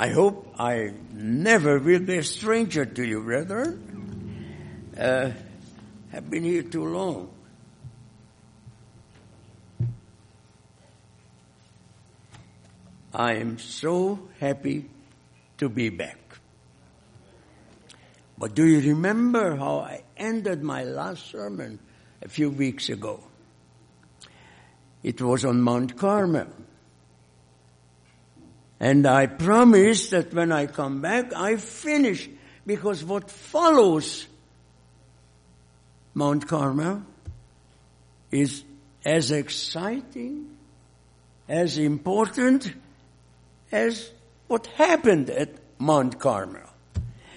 I hope I never will be a stranger to you, brethren. Uh, have been here too long. I am so happy to be back. But do you remember how I ended my last sermon a few weeks ago? It was on Mount Carmel. And I promise that when I come back, I finish because what follows Mount Carmel is as exciting, as important as what happened at Mount Carmel.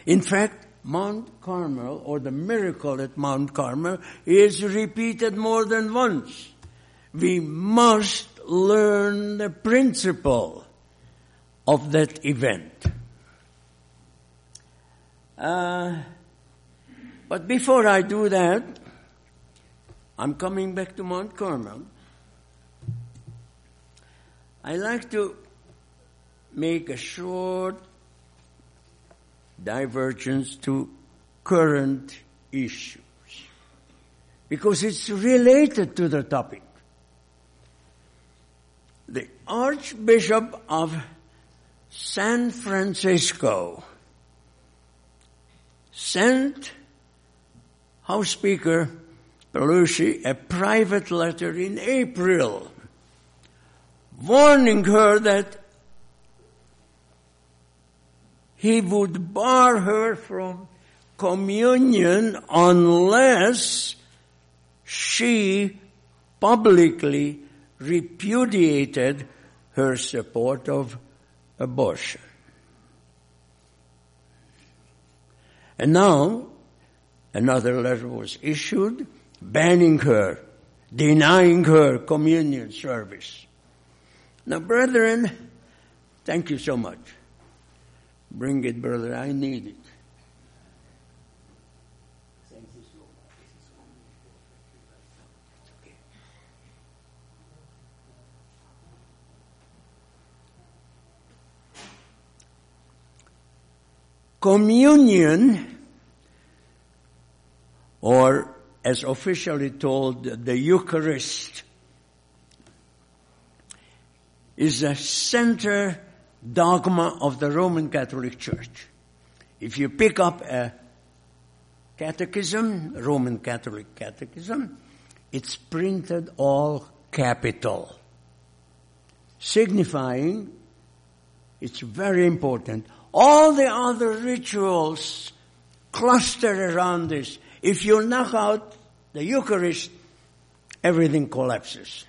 In fact, Mount Carmel or the miracle at Mount Carmel is repeated more than once. We must learn the principle of that event. Uh, but before I do that, I'm coming back to Mount Carmel. I like to make a short divergence to current issues because it's related to the topic. The Archbishop of San Francisco. Sent House Speaker Pelosi a private letter in April warning her that he would bar her from communion unless she publicly repudiated her support of abortion. And now, another letter was issued banning her, denying her communion service. Now, brethren, thank you so much. Bring it, brother. I need it. Communion, or as officially told, the Eucharist, is a center dogma of the Roman Catholic Church. If you pick up a catechism, Roman Catholic catechism, it's printed all capital, signifying it's very important. All the other rituals cluster around this. If you knock out the Eucharist, everything collapses.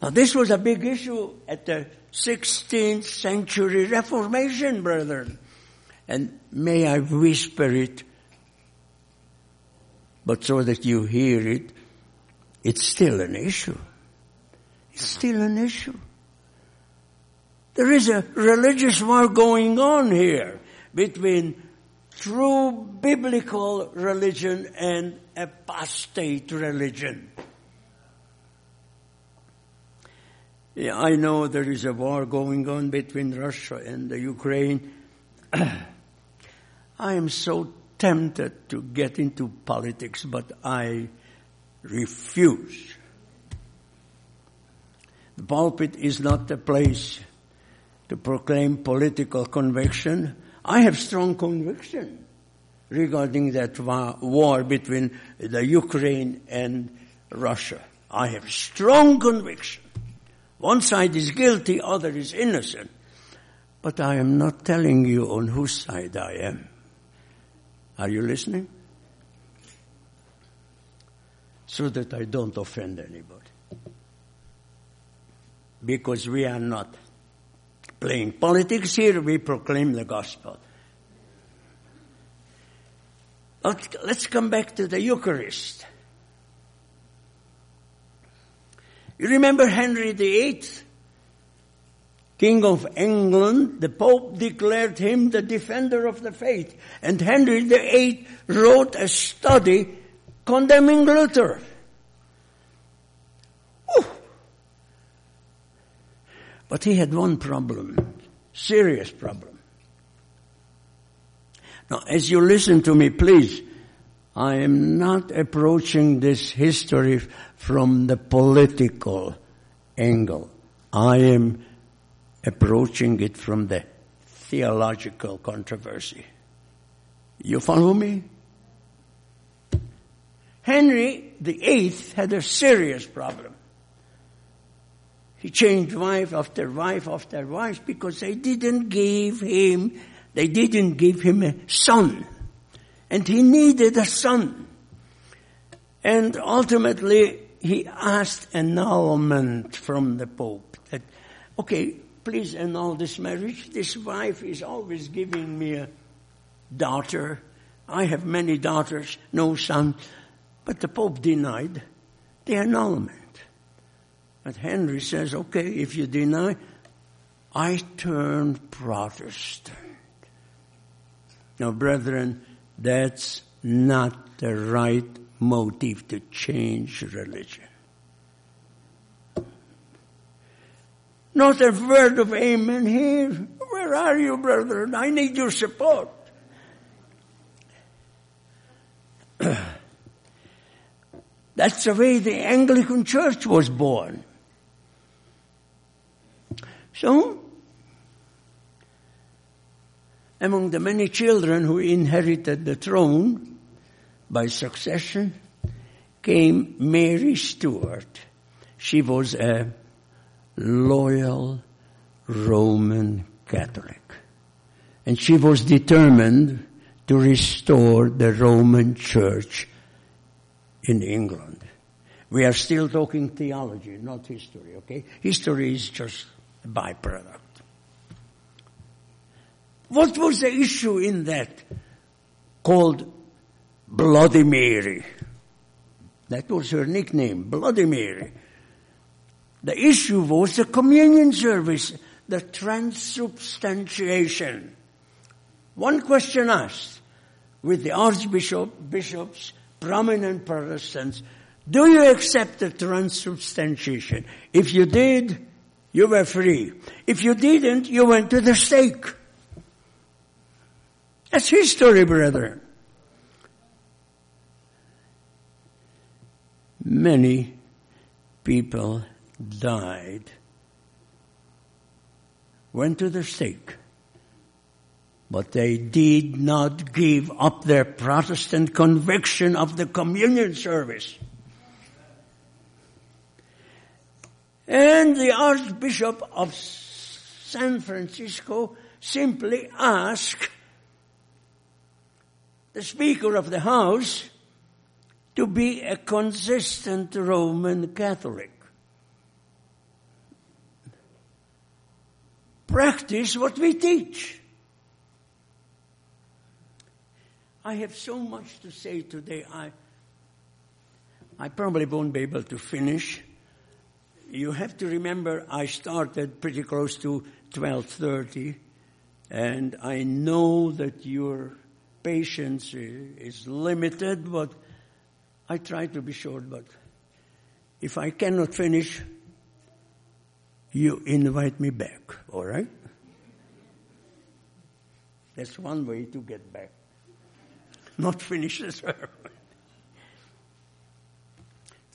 Now this was a big issue at the 16th century Reformation, brethren. And may I whisper it, but so that you hear it, it's still an issue. It's still an issue. There is a religious war going on here between true biblical religion and apostate religion. Yeah, I know there is a war going on between Russia and the Ukraine. I am so tempted to get into politics, but I refuse. The pulpit is not the place to proclaim political conviction. I have strong conviction regarding that war between the Ukraine and Russia. I have strong conviction. One side is guilty, other is innocent. But I am not telling you on whose side I am. Are you listening? So that I don't offend anybody. Because we are not playing politics here, we proclaim the gospel. But Let's come back to the Eucharist. You remember Henry VIII? King of England, the Pope declared him the defender of the faith. And Henry VIII wrote a study condemning Luther. But he had one problem. serious problem. Now, as you listen to me, please, I am not approaching this history from the political angle. I am approaching it from the theological controversy. You follow me? Henry VIII had a serious problem. He changed wife after wife after wife because they didn't give him, they didn't give him a son. And he needed a son. And ultimately, he asked annulment from the Pope that, okay, please annul this marriage. This wife is always giving me a daughter. I have many daughters, no son. But the Pope denied the annulment. But Henry says, okay, if you deny, I turn Protestant. Now, brethren, that's not the right motive to change religion. Not a word of amen here. Where are you, brethren? I need your support. That's the way the Anglican Church was born. So, among the many children who inherited the throne by succession came Mary Stuart. She was a loyal Roman Catholic. And she was determined to restore the Roman Church in England. We are still talking theology, not history, okay? History is just byproduct. What was the issue in that called Bloody Mary? That was her nickname, Bloody Mary. The issue was the communion service, the transubstantiation. One question asked with the archbishop, bishops, prominent Protestants, do you accept the transubstantiation? If you did, you were free. If you didn't, you went to the stake. That's history, brethren. Many people died, went to the stake, but they did not give up their Protestant conviction of the communion service. And the Archbishop of San Francisco simply asked the Speaker of the House to be a consistent Roman Catholic. Practice what we teach. I have so much to say today. I, I probably won't be able to finish. You have to remember I started pretty close to 1230 and I know that your patience is limited, but I try to be short, but if I cannot finish, you invite me back, alright? That's one way to get back not finish the sermon.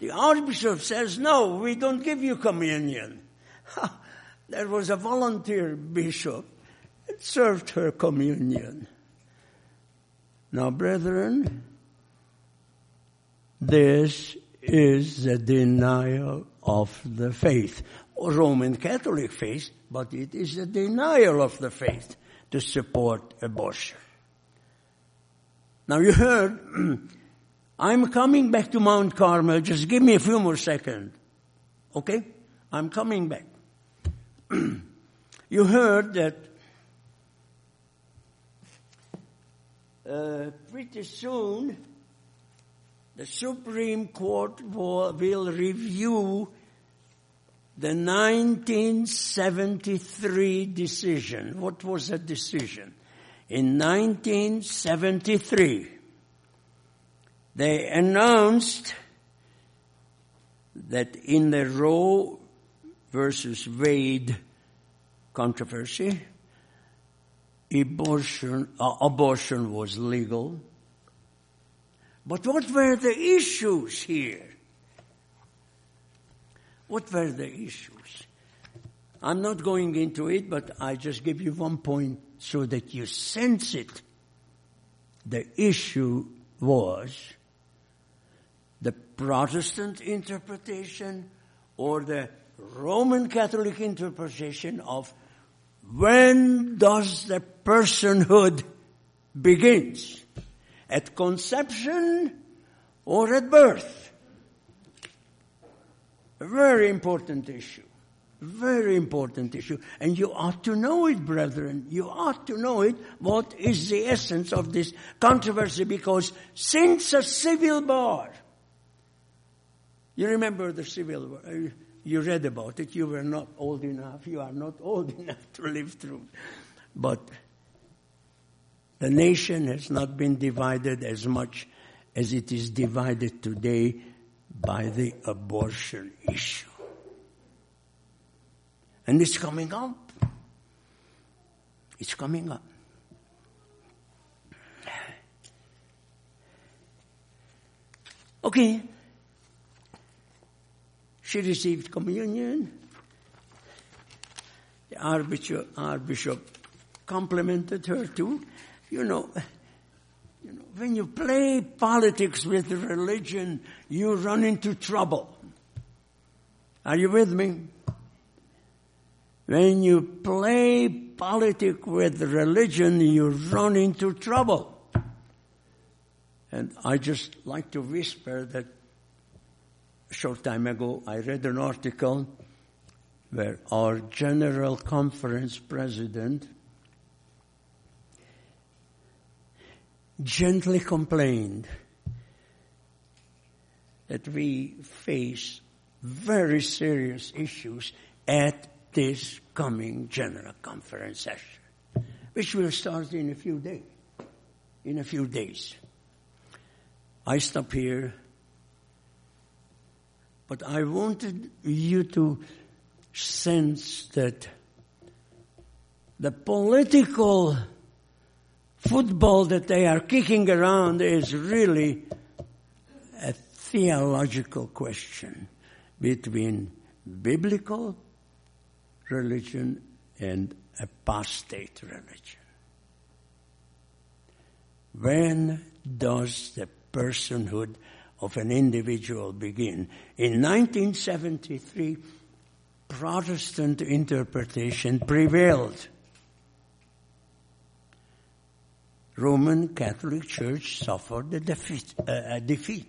The Archbishop says, no, we don't give you communion. there was a volunteer bishop that served her communion. Now, brethren, this is the denial of the faith. Roman Catholic faith, but it is a denial of the faith to support abortion. Now you heard, I'm coming back to Mount Carmel. Just give me a few more seconds. Okay? I'm coming back. you heard that uh, pretty soon the Supreme Court will, review the 1973 decision. What was that decision? in 1973, they announced that in the Roe versus Wade controversy, abortion, uh, abortion was legal. But what were the issues here? What were the issues? I'm not going into it, but I just give you one point so that you sense it. The issue was Protestant interpretation or the Roman Catholic interpretation of when does the personhood begins? At conception or at birth? A very important issue. Very important issue. And you ought to know it, brethren. You ought to know it. What is the essence of this controversy? Because since a civil war, you remember the civil war, uh, you read about it. You were not old enough. You are not old enough to live through. But the nation has not been divided as much as it is divided today by the abortion issue. And it's coming up. It's coming up. Okay. She received communion. The Archbishop, complimented her too. You know, you know, when you play politics with religion, you run into trouble. Are you with me? When you play politics with religion, you run into trouble. And I just like to whisper that short time ago I read an article where our General Conference president gently complained that we face very serious issues at this coming General Conference session, which will start in a few days. In a few days. I stop here, but I wanted you to sense that the political football that they are kicking around is really a theological question between biblical religion and apostate religion. When does the personhood of an individual begin? In 1973, Protestant interpretation prevailed. Roman Catholic Church suffered a defeat, a defeat.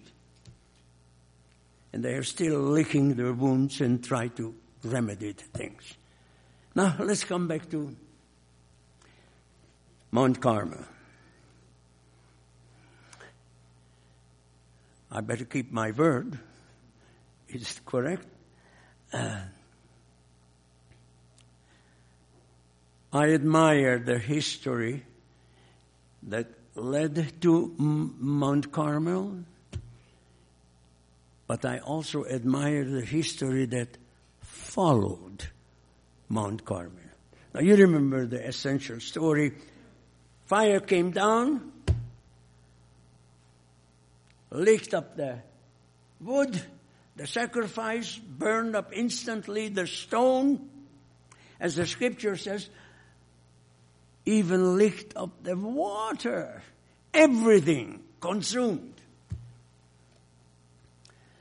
And they are still licking their wounds and try to remedy things. Now let's come back to Mount Carmel. I better keep my word. Is it correct? Uh, I admire the history that led to Mount Carmel, but I also admire the history that followed Mount Carmel. Now you remember the essential story. Fire came down, licked up the wood, the sacrifice burned up instantly, the stone, as the scripture says, even licked up the water. Everything consumed.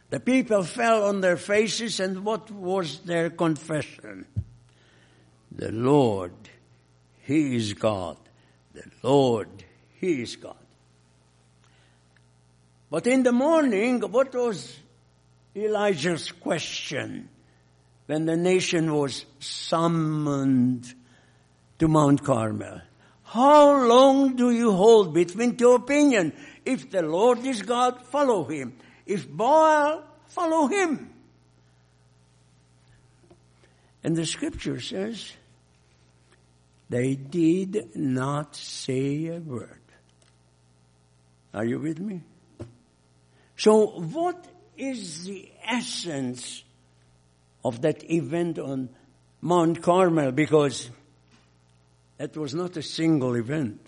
The people fell on their faces, and what was their confession? The Lord, He is God. The Lord, He is God. But in the morning, what was Elijah's question when the nation was summoned to Mount Carmel? How long do you hold between two opinions? If the Lord is God, follow Him. If Baal, follow Him. And the scripture says, they did not say a word. Are you with me? So what is the essence of that event on Mount Carmel? Because That was not a single event.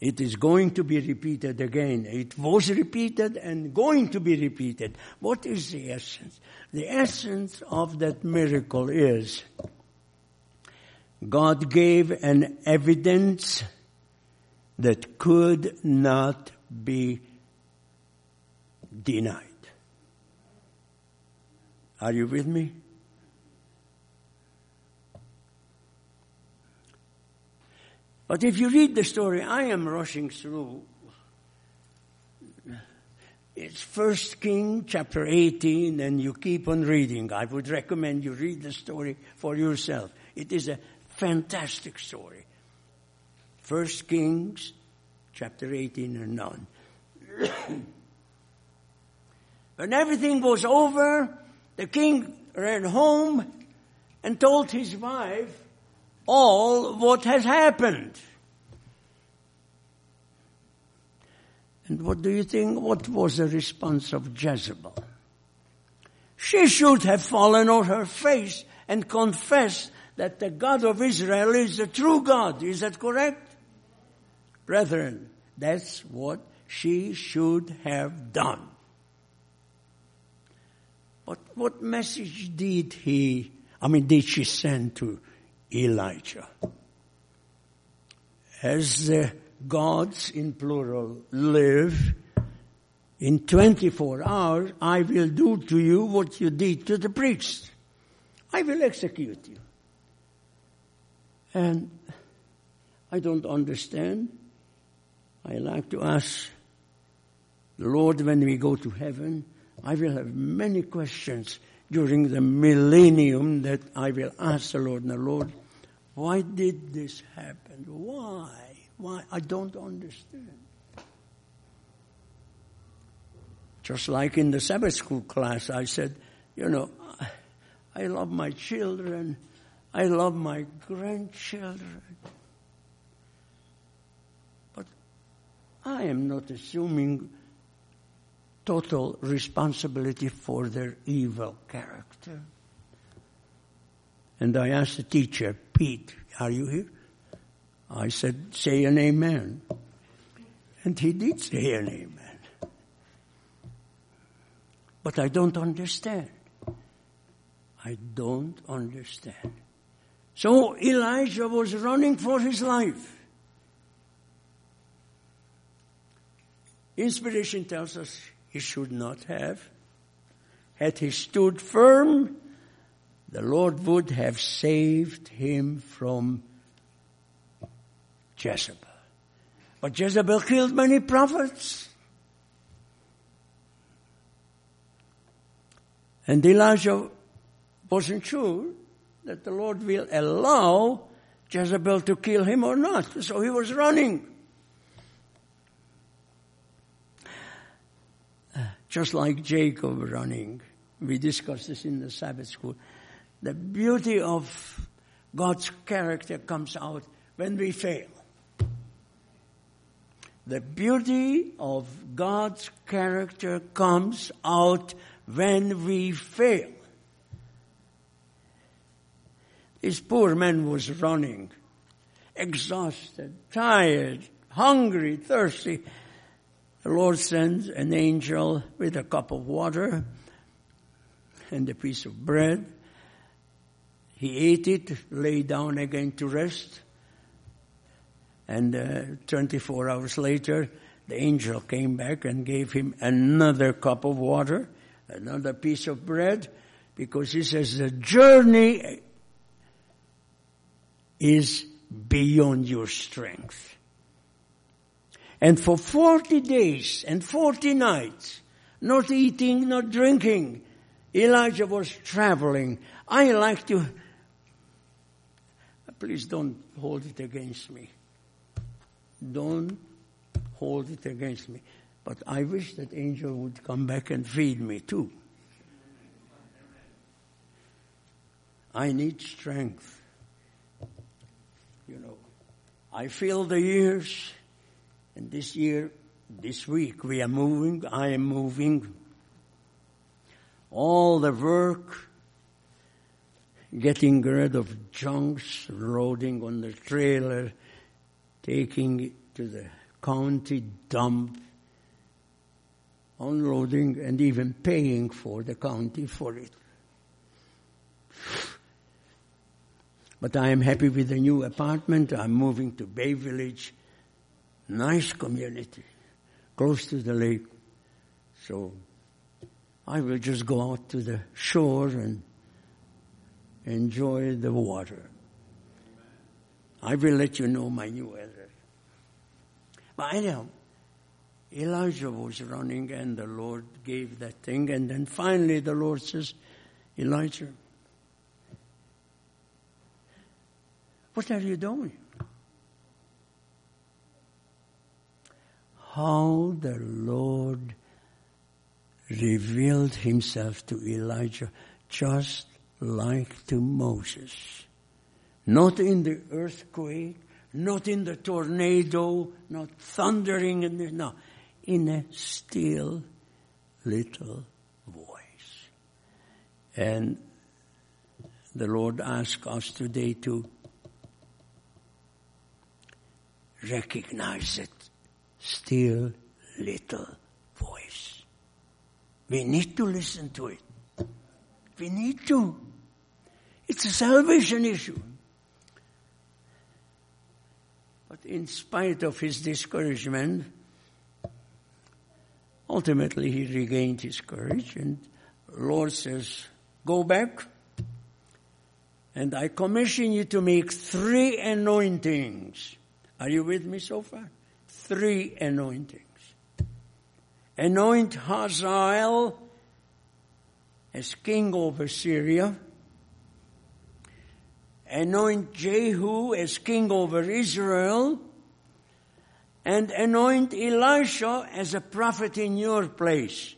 It is going to be repeated again. It was repeated and going to be repeated. What is the essence? The essence of that miracle is God gave an evidence that could not be denied. Are you with me? But if you read the story, I am rushing through. It's First King chapter 18 and you keep on reading. I would recommend you read the story for yourself. It is a fantastic story. First Kings chapter 18 and on. when everything was over, the king ran home and told his wife all what has happened. And what do you think? What was the response of Jezebel? She should have fallen on her face and confessed that the God of Israel is the true God. Is that correct? Brethren, that's what she should have done. But what message did he, I mean, did she send to Elijah? As the gods in plural live, in 24 hours I will do to you what you did to the priest. I will execute you. And I don't understand. I like to ask the Lord when we go to heaven, I will have many questions during the millennium that I will ask the Lord. and the Lord, why did this happen? Why? Why? I don't understand. Just like in the Sabbath school class, I said, you know, I love my children. I love my grandchildren. But I am not assuming total responsibility for their evil character. And I asked the teacher, Pete, are you here? I said, say an amen. And he did say an amen. But I don't understand. I don't understand. So Elijah was running for his life. Inspiration tells us he should not have. Had he stood firm, the Lord would have saved him from Jezebel. But Jezebel killed many prophets. And Elijah wasn't sure that the Lord will allow Jezebel to kill him or not. So he was running. Just like Jacob running. We discussed this in the Sabbath school. The beauty of God's character comes out when we fail. The beauty of God's character comes out when we fail. This poor man was running, exhausted, tired, hungry, thirsty. The Lord sends an angel with a cup of water and a piece of bread. He ate it, lay down again to rest. And uh, 24 hours later, the angel came back and gave him another cup of water, another piece of bread, because he says the journey is beyond your strength. And for 40 days and 40 nights, not eating, not drinking, Elijah was traveling. I like to, please don't hold it against me. Don't hold it against me. But I wish that angel would come back and feed me too. I need strength. You know, I feel the years and this year, this week, we are moving, I am moving. All the work getting rid of junks, loading on the trailer, taking it to the county dump, unloading and even paying for the county for it. But I am happy with the new apartment. I'm moving to Bay Village. Nice community, close to the lake. So I will just go out to the shore and enjoy the water. I will let you know my new address. But anyhow, Elijah was running and the Lord gave that thing and then finally the Lord says, Elijah, what are you doing? How the Lord revealed himself to Elijah just like to Moses. Not in the earthquake, not in the tornado, not thundering in the, no, in a still little voice. And the Lord asks us today to recognize it still little voice. We need to listen to it. We need to. It's a salvation issue. But in spite of his discouragement, ultimately he regained his courage and Lord says, go back and I commission you to make three anointings. Are you with me so far? Three anointings. Anoint Hazael as king over Syria anoint Jehu as king over Israel, and anoint Elisha as a prophet in your place.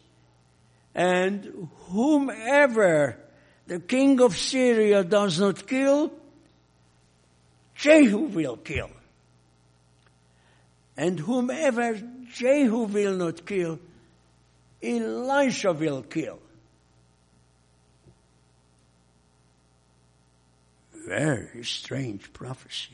And whomever the king of Syria does not kill, Jehu will kill. And whomever Jehu will not kill, Elisha will kill. very strange prophecy.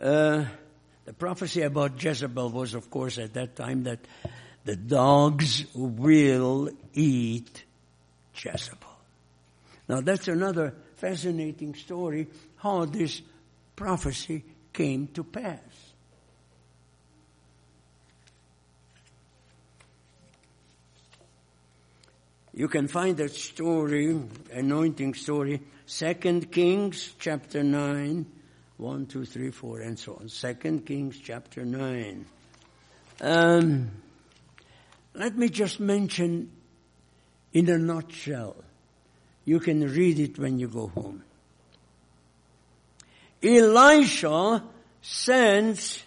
Uh, the prophecy about Jezebel was, of course, at that time that the dogs will eat Jezebel. Now that's another fascinating story how this prophecy came to pass. You can find that story, anointing story, Second Kings chapter 9, 1, 2, 3, 4, and so on. Second Kings chapter 9. Um, let me just mention in a nutshell. You can read it when you go home. Elisha sends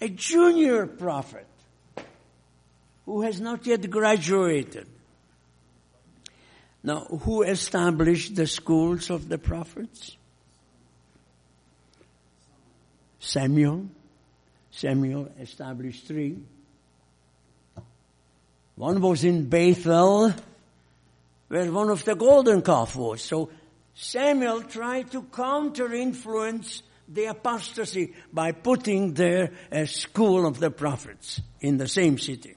a junior prophet who has not yet graduated. Now, who established the schools of the prophets? Samuel. Samuel established three. One was in Bethel, where one of the golden calf was. So Samuel tried to counter influence the apostasy by putting there a school of the prophets in the same city.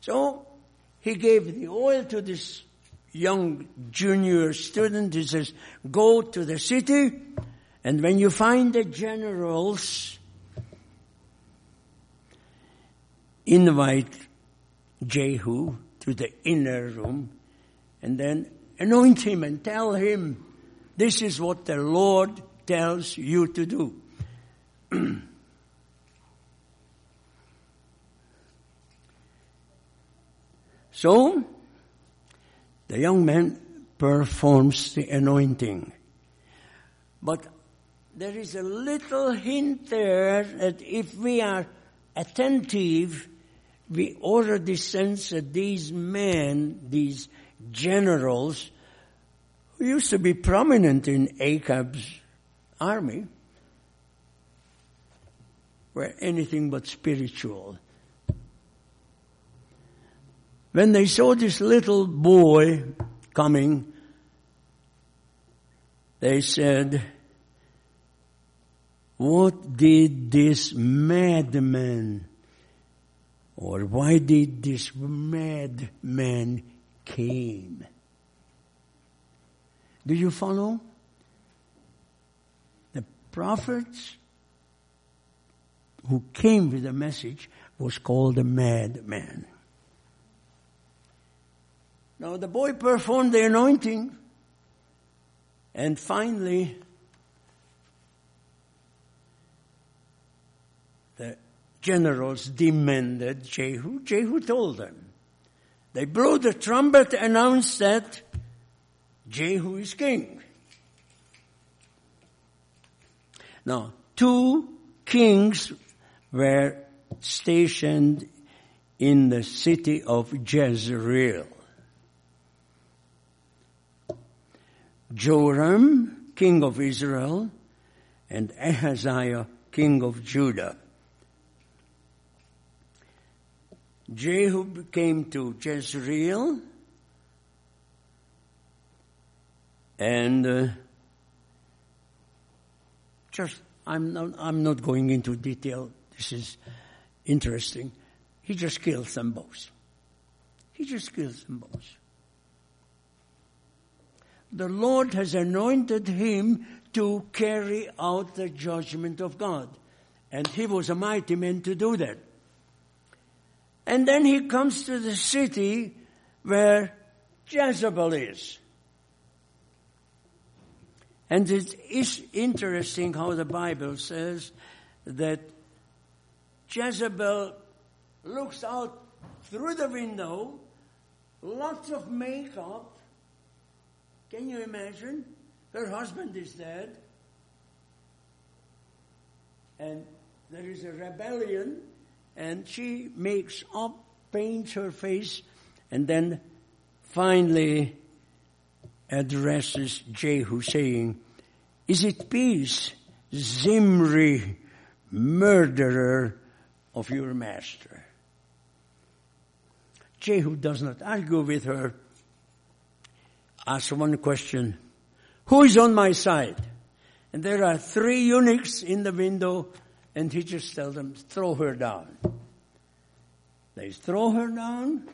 So he gave the oil to this young junior student. He says, go to the city and when you find the generals, invite Jehu to the inner room and then anoint him and tell him, this is what the Lord tells you to do. So, the young man performs the anointing. But there is a little hint there that if we are attentive, we already sense that these men, these generals, who used to be prominent in Ahab's army, were anything but spiritual. When they saw this little boy coming, they said, what did this madman, or why did this madman came? Do you follow? The prophets who came with the message was called a madman. Now the boy performed the anointing and finally the generals demanded Jehu. Jehu told them. They blew the trumpet, announced that Jehu is king. Now, two kings were stationed in the city of Jezreel. Joram, king of Israel, and Ahaziah, king of Judah. Jehu came to Jezreel and uh, just I'm not, I'm not going into detail. This is interesting. He just kills them both. He just kills them both. The Lord has anointed him to carry out the judgment of God. And he was a mighty man to do that. And then he comes to the city where Jezebel is. And it is interesting how the Bible says that Jezebel looks out through the window, lots of makeup. Can you imagine? Her husband is dead. And there is a rebellion and she makes up, paints her face, and then finally addresses Jehu saying, Is it peace, Zimri, murderer of your master? Jehu does not argue with her. Asks one question. Who is on my side? And there are three eunuchs in the window and he just tells them, throw her down. They throw her down.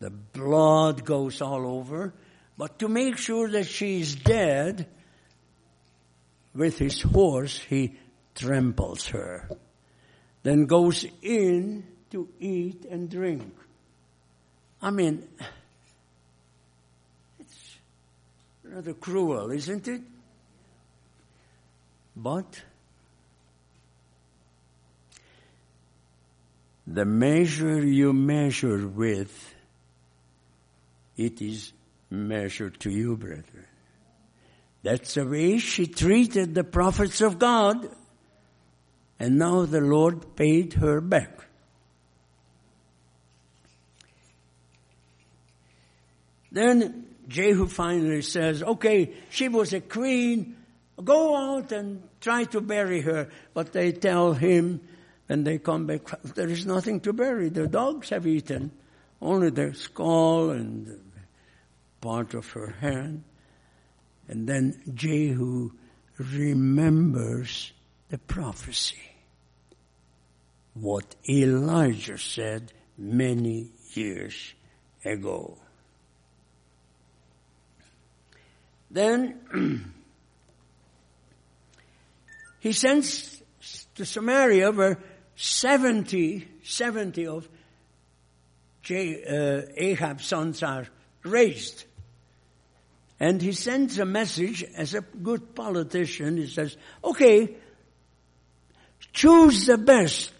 The blood goes all over. But to make sure that she's dead, with his horse, he tramples her. Then goes in to eat and drink. I mean, it's rather cruel, isn't it? But the measure you measure with, it is measured to you, brethren. That's the way she treated the prophets of God. And now the Lord paid her back. Then Jehu finally says, okay, she was a queen, go out and try to bury her. But they tell him, and they come back, there is nothing to bury. The dogs have eaten only the skull and part of her hand. And then Jehu remembers the prophecy. What Elijah said many years ago. Then he sends to Samaria where 70, 70 of uh, Ahab's sons are raised. And he sends a message as a good politician. He says, okay, choose the best,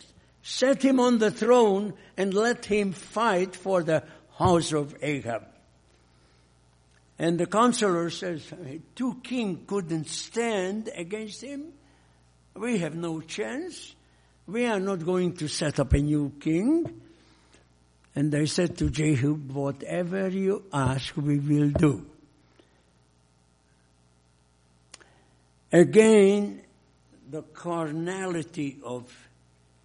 set him on the throne and let him fight for the house of Ahab. And the counselor says, two kings couldn't stand against him. We have no chance. We are not going to set up a new king. And they said to Jehu, whatever you ask, we will do. Again, the carnality of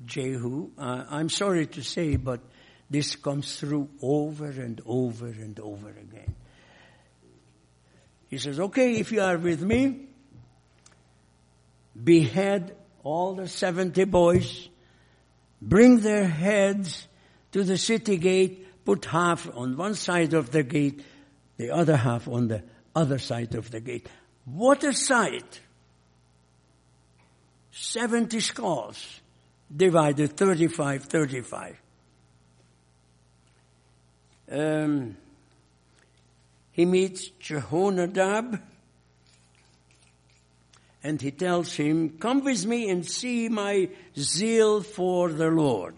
Jehu. Uh, I'm sorry to say, but this comes through over and over and over again. He says, okay, if you are with me, behead all the 70 boys, bring their heads to the city gate, put half on one side of the gate, the other half on the other side of the gate. What a sight! 70 skulls divided 35, 35. Um, he meets Jehonadab and he tells him, come with me and see my zeal for the Lord.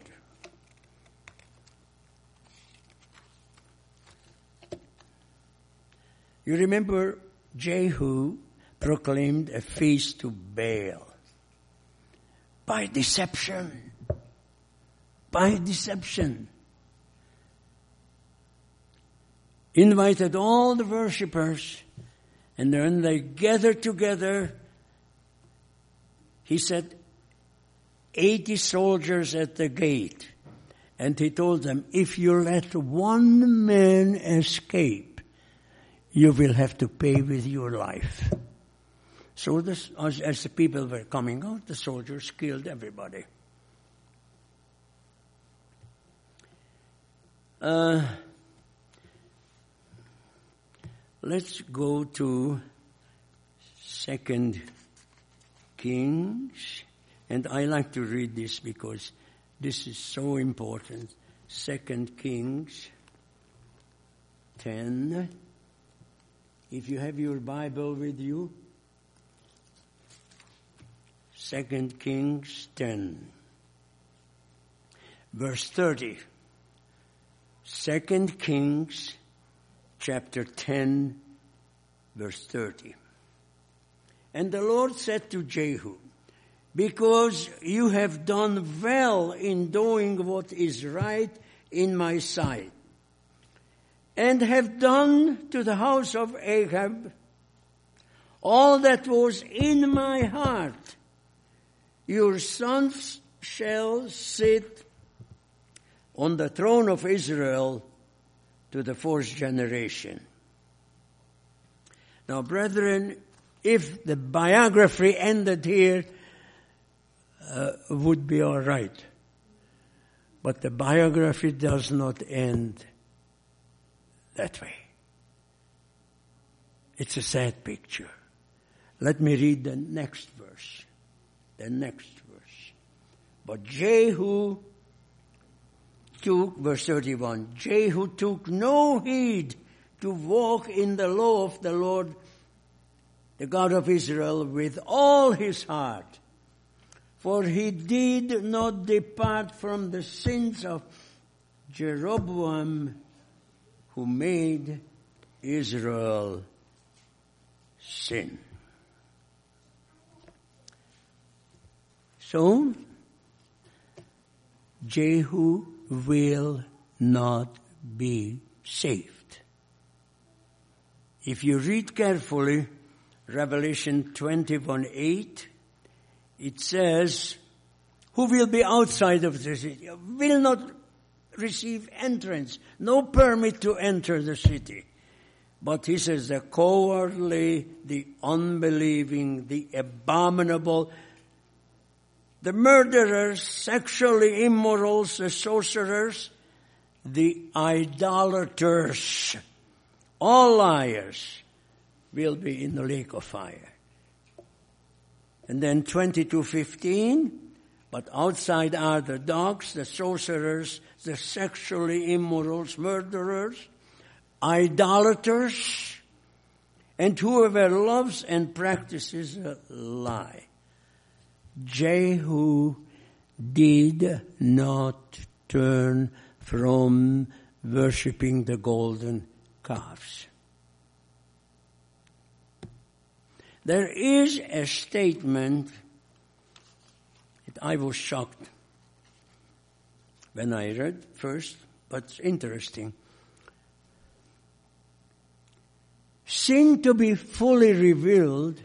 You remember Jehu proclaimed a feast to Baal by deception. By deception. Invited all the worshippers and then they gathered together. He said, 80 soldiers at the gate. And he told them, if you let one man escape, you will have to pay with your life. So this, as, as the people were coming out, the soldiers killed everybody. Uh, let's go to Second Kings, and I like to read this because this is so important. Second Kings ten. If you have your Bible with you, Second Kings 10, verse 30. Second Kings chapter 10, verse 30. And the Lord said to Jehu, because you have done well in doing what is right in my sight, and have done to the house of Ahab all that was in my heart. Your sons shall sit on the throne of Israel to the fourth generation. Now, brethren, if the biography ended here, uh, would be all right. But the biography does not end that way. It's a sad picture. Let me read the next verse. The next verse. But Jehu took, verse 31, Jehu took no heed to walk in the law of the Lord, the God of Israel, with all his heart. For he did not depart from the sins of Jeroboam who made Israel sin. So, Jehu will not be saved. If you read carefully Revelation 21 8, it says, who will be outside of the city, will not receive entrance, no permit to enter the city. But he says the cowardly, the unbelieving, the abominable, the murderers, sexually immorals, the sorcerers, the idolaters, all liars will be in the lake of fire. And then 2215, but outside are the dogs, the sorcerers, the sexually immorals, murderers, idolaters, and whoever loves and practices a lie. Jehu did not turn from worshipping the golden calves. There is a statement that I was shocked when I read first, but it's interesting. Sin to be fully revealed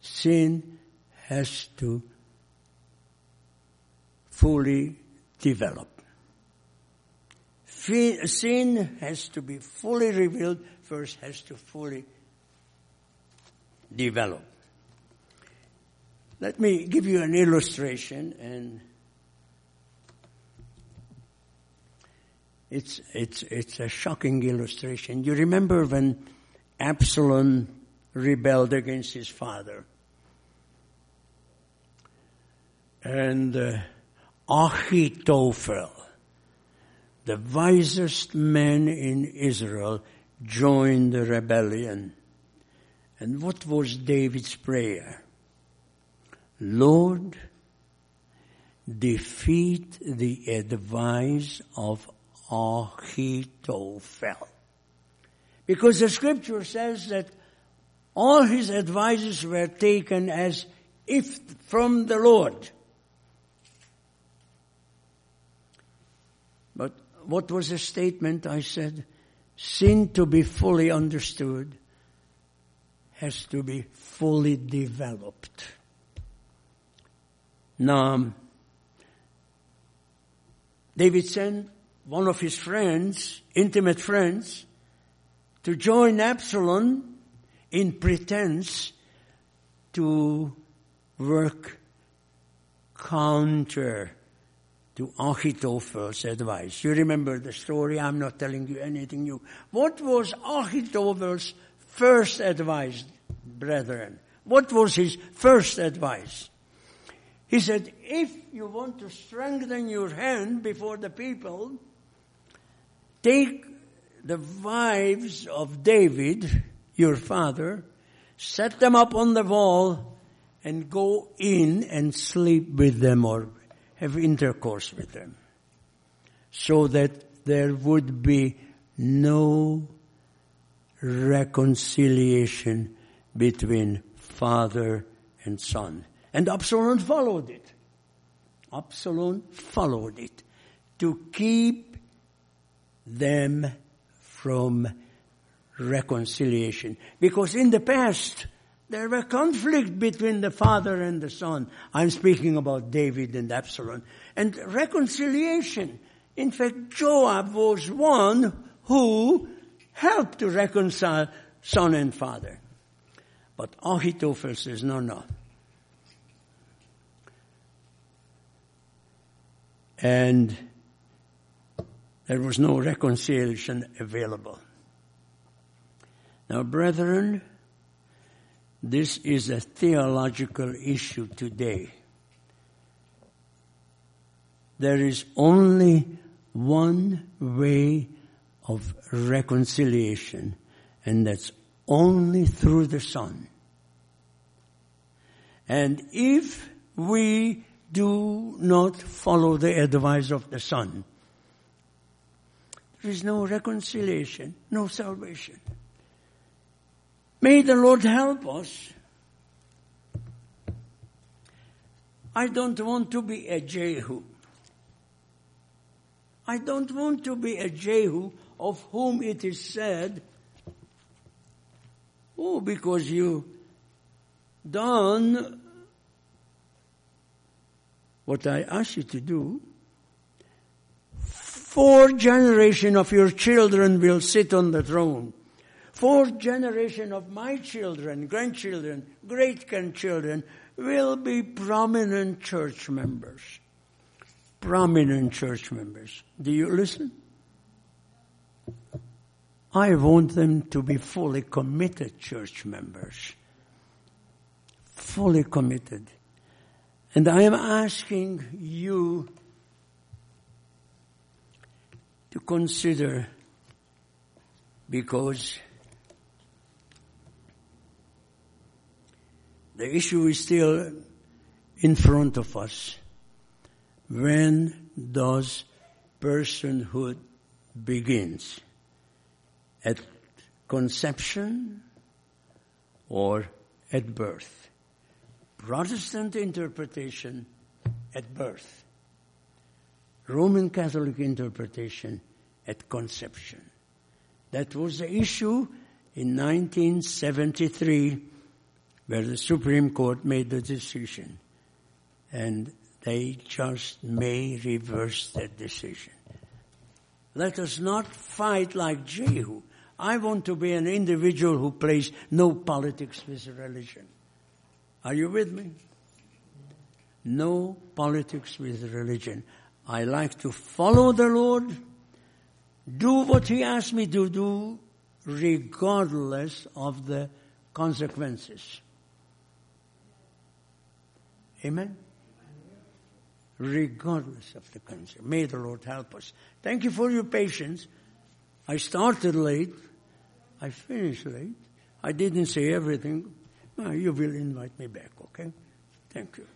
sin has to fully develop. Sin has to be fully revealed, first has to fully develop. Let me give you an illustration and it's, it's, it's a shocking illustration. You remember when Absalom rebelled against his father? And uh, Ahithophel, the wisest man in Israel, joined the rebellion. And what was David's prayer? Lord, defeat the advice of Ahithophel. Because the scripture says that all his advices were taken as if from the Lord. But what was the statement? I said, sin to be fully understood has to be fully developed. Now, David sent one of his friends, intimate friends, to join Absalom in pretense to work counter to Ahithophel's advice. You remember the story, I'm not telling you anything new. What was Ahithophel's first advice, brethren? What was his first advice? He said, if you want to strengthen your hand before the people, take the wives of David, your father, set them up on the wall and go in and sleep with them or have intercourse with them. So that there would be no reconciliation between father and son. And Absalom followed it. Absalom followed it to keep them from reconciliation. Because in the past, there were conflict between the father and the son. I'm speaking about David and Absalom. And reconciliation. In fact, Joab was one who helped to reconcile son and father. But Ahithophel says, no, no. And there was no reconciliation available. Now, brethren, this is a theological issue today. There is only one way of reconciliation, and that's only through the Son. And if we do not follow the advice of the Son, there is no reconciliation, no salvation. May the Lord help us. I don't want to be a Jehu. I don't want to be a Jehu of whom it is said, oh, because you done what I asked you to do, four generation of your children will sit on the throne Four generation of my children, grandchildren, great grandchildren will be prominent church members. Prominent church members. Do you listen? I want them to be fully committed church members. Fully committed. And I am asking you to consider because The issue is still in front of us. When does personhood begins? At conception or at birth? Protestant interpretation at birth. Roman Catholic interpretation at conception. That was the issue in 1973 where the Supreme Court made the decision and they just may reverse that decision. Let us not fight like Jehu. I want to be an individual who plays no politics with religion. Are you with me? No politics with religion. I like to follow the Lord, do what He asks me to do, regardless of the consequences. Amen? Regardless of the consequences. May the Lord help us. Thank you for your patience. I started late. I finished late. I didn't say everything. you will invite me back, okay? Thank you.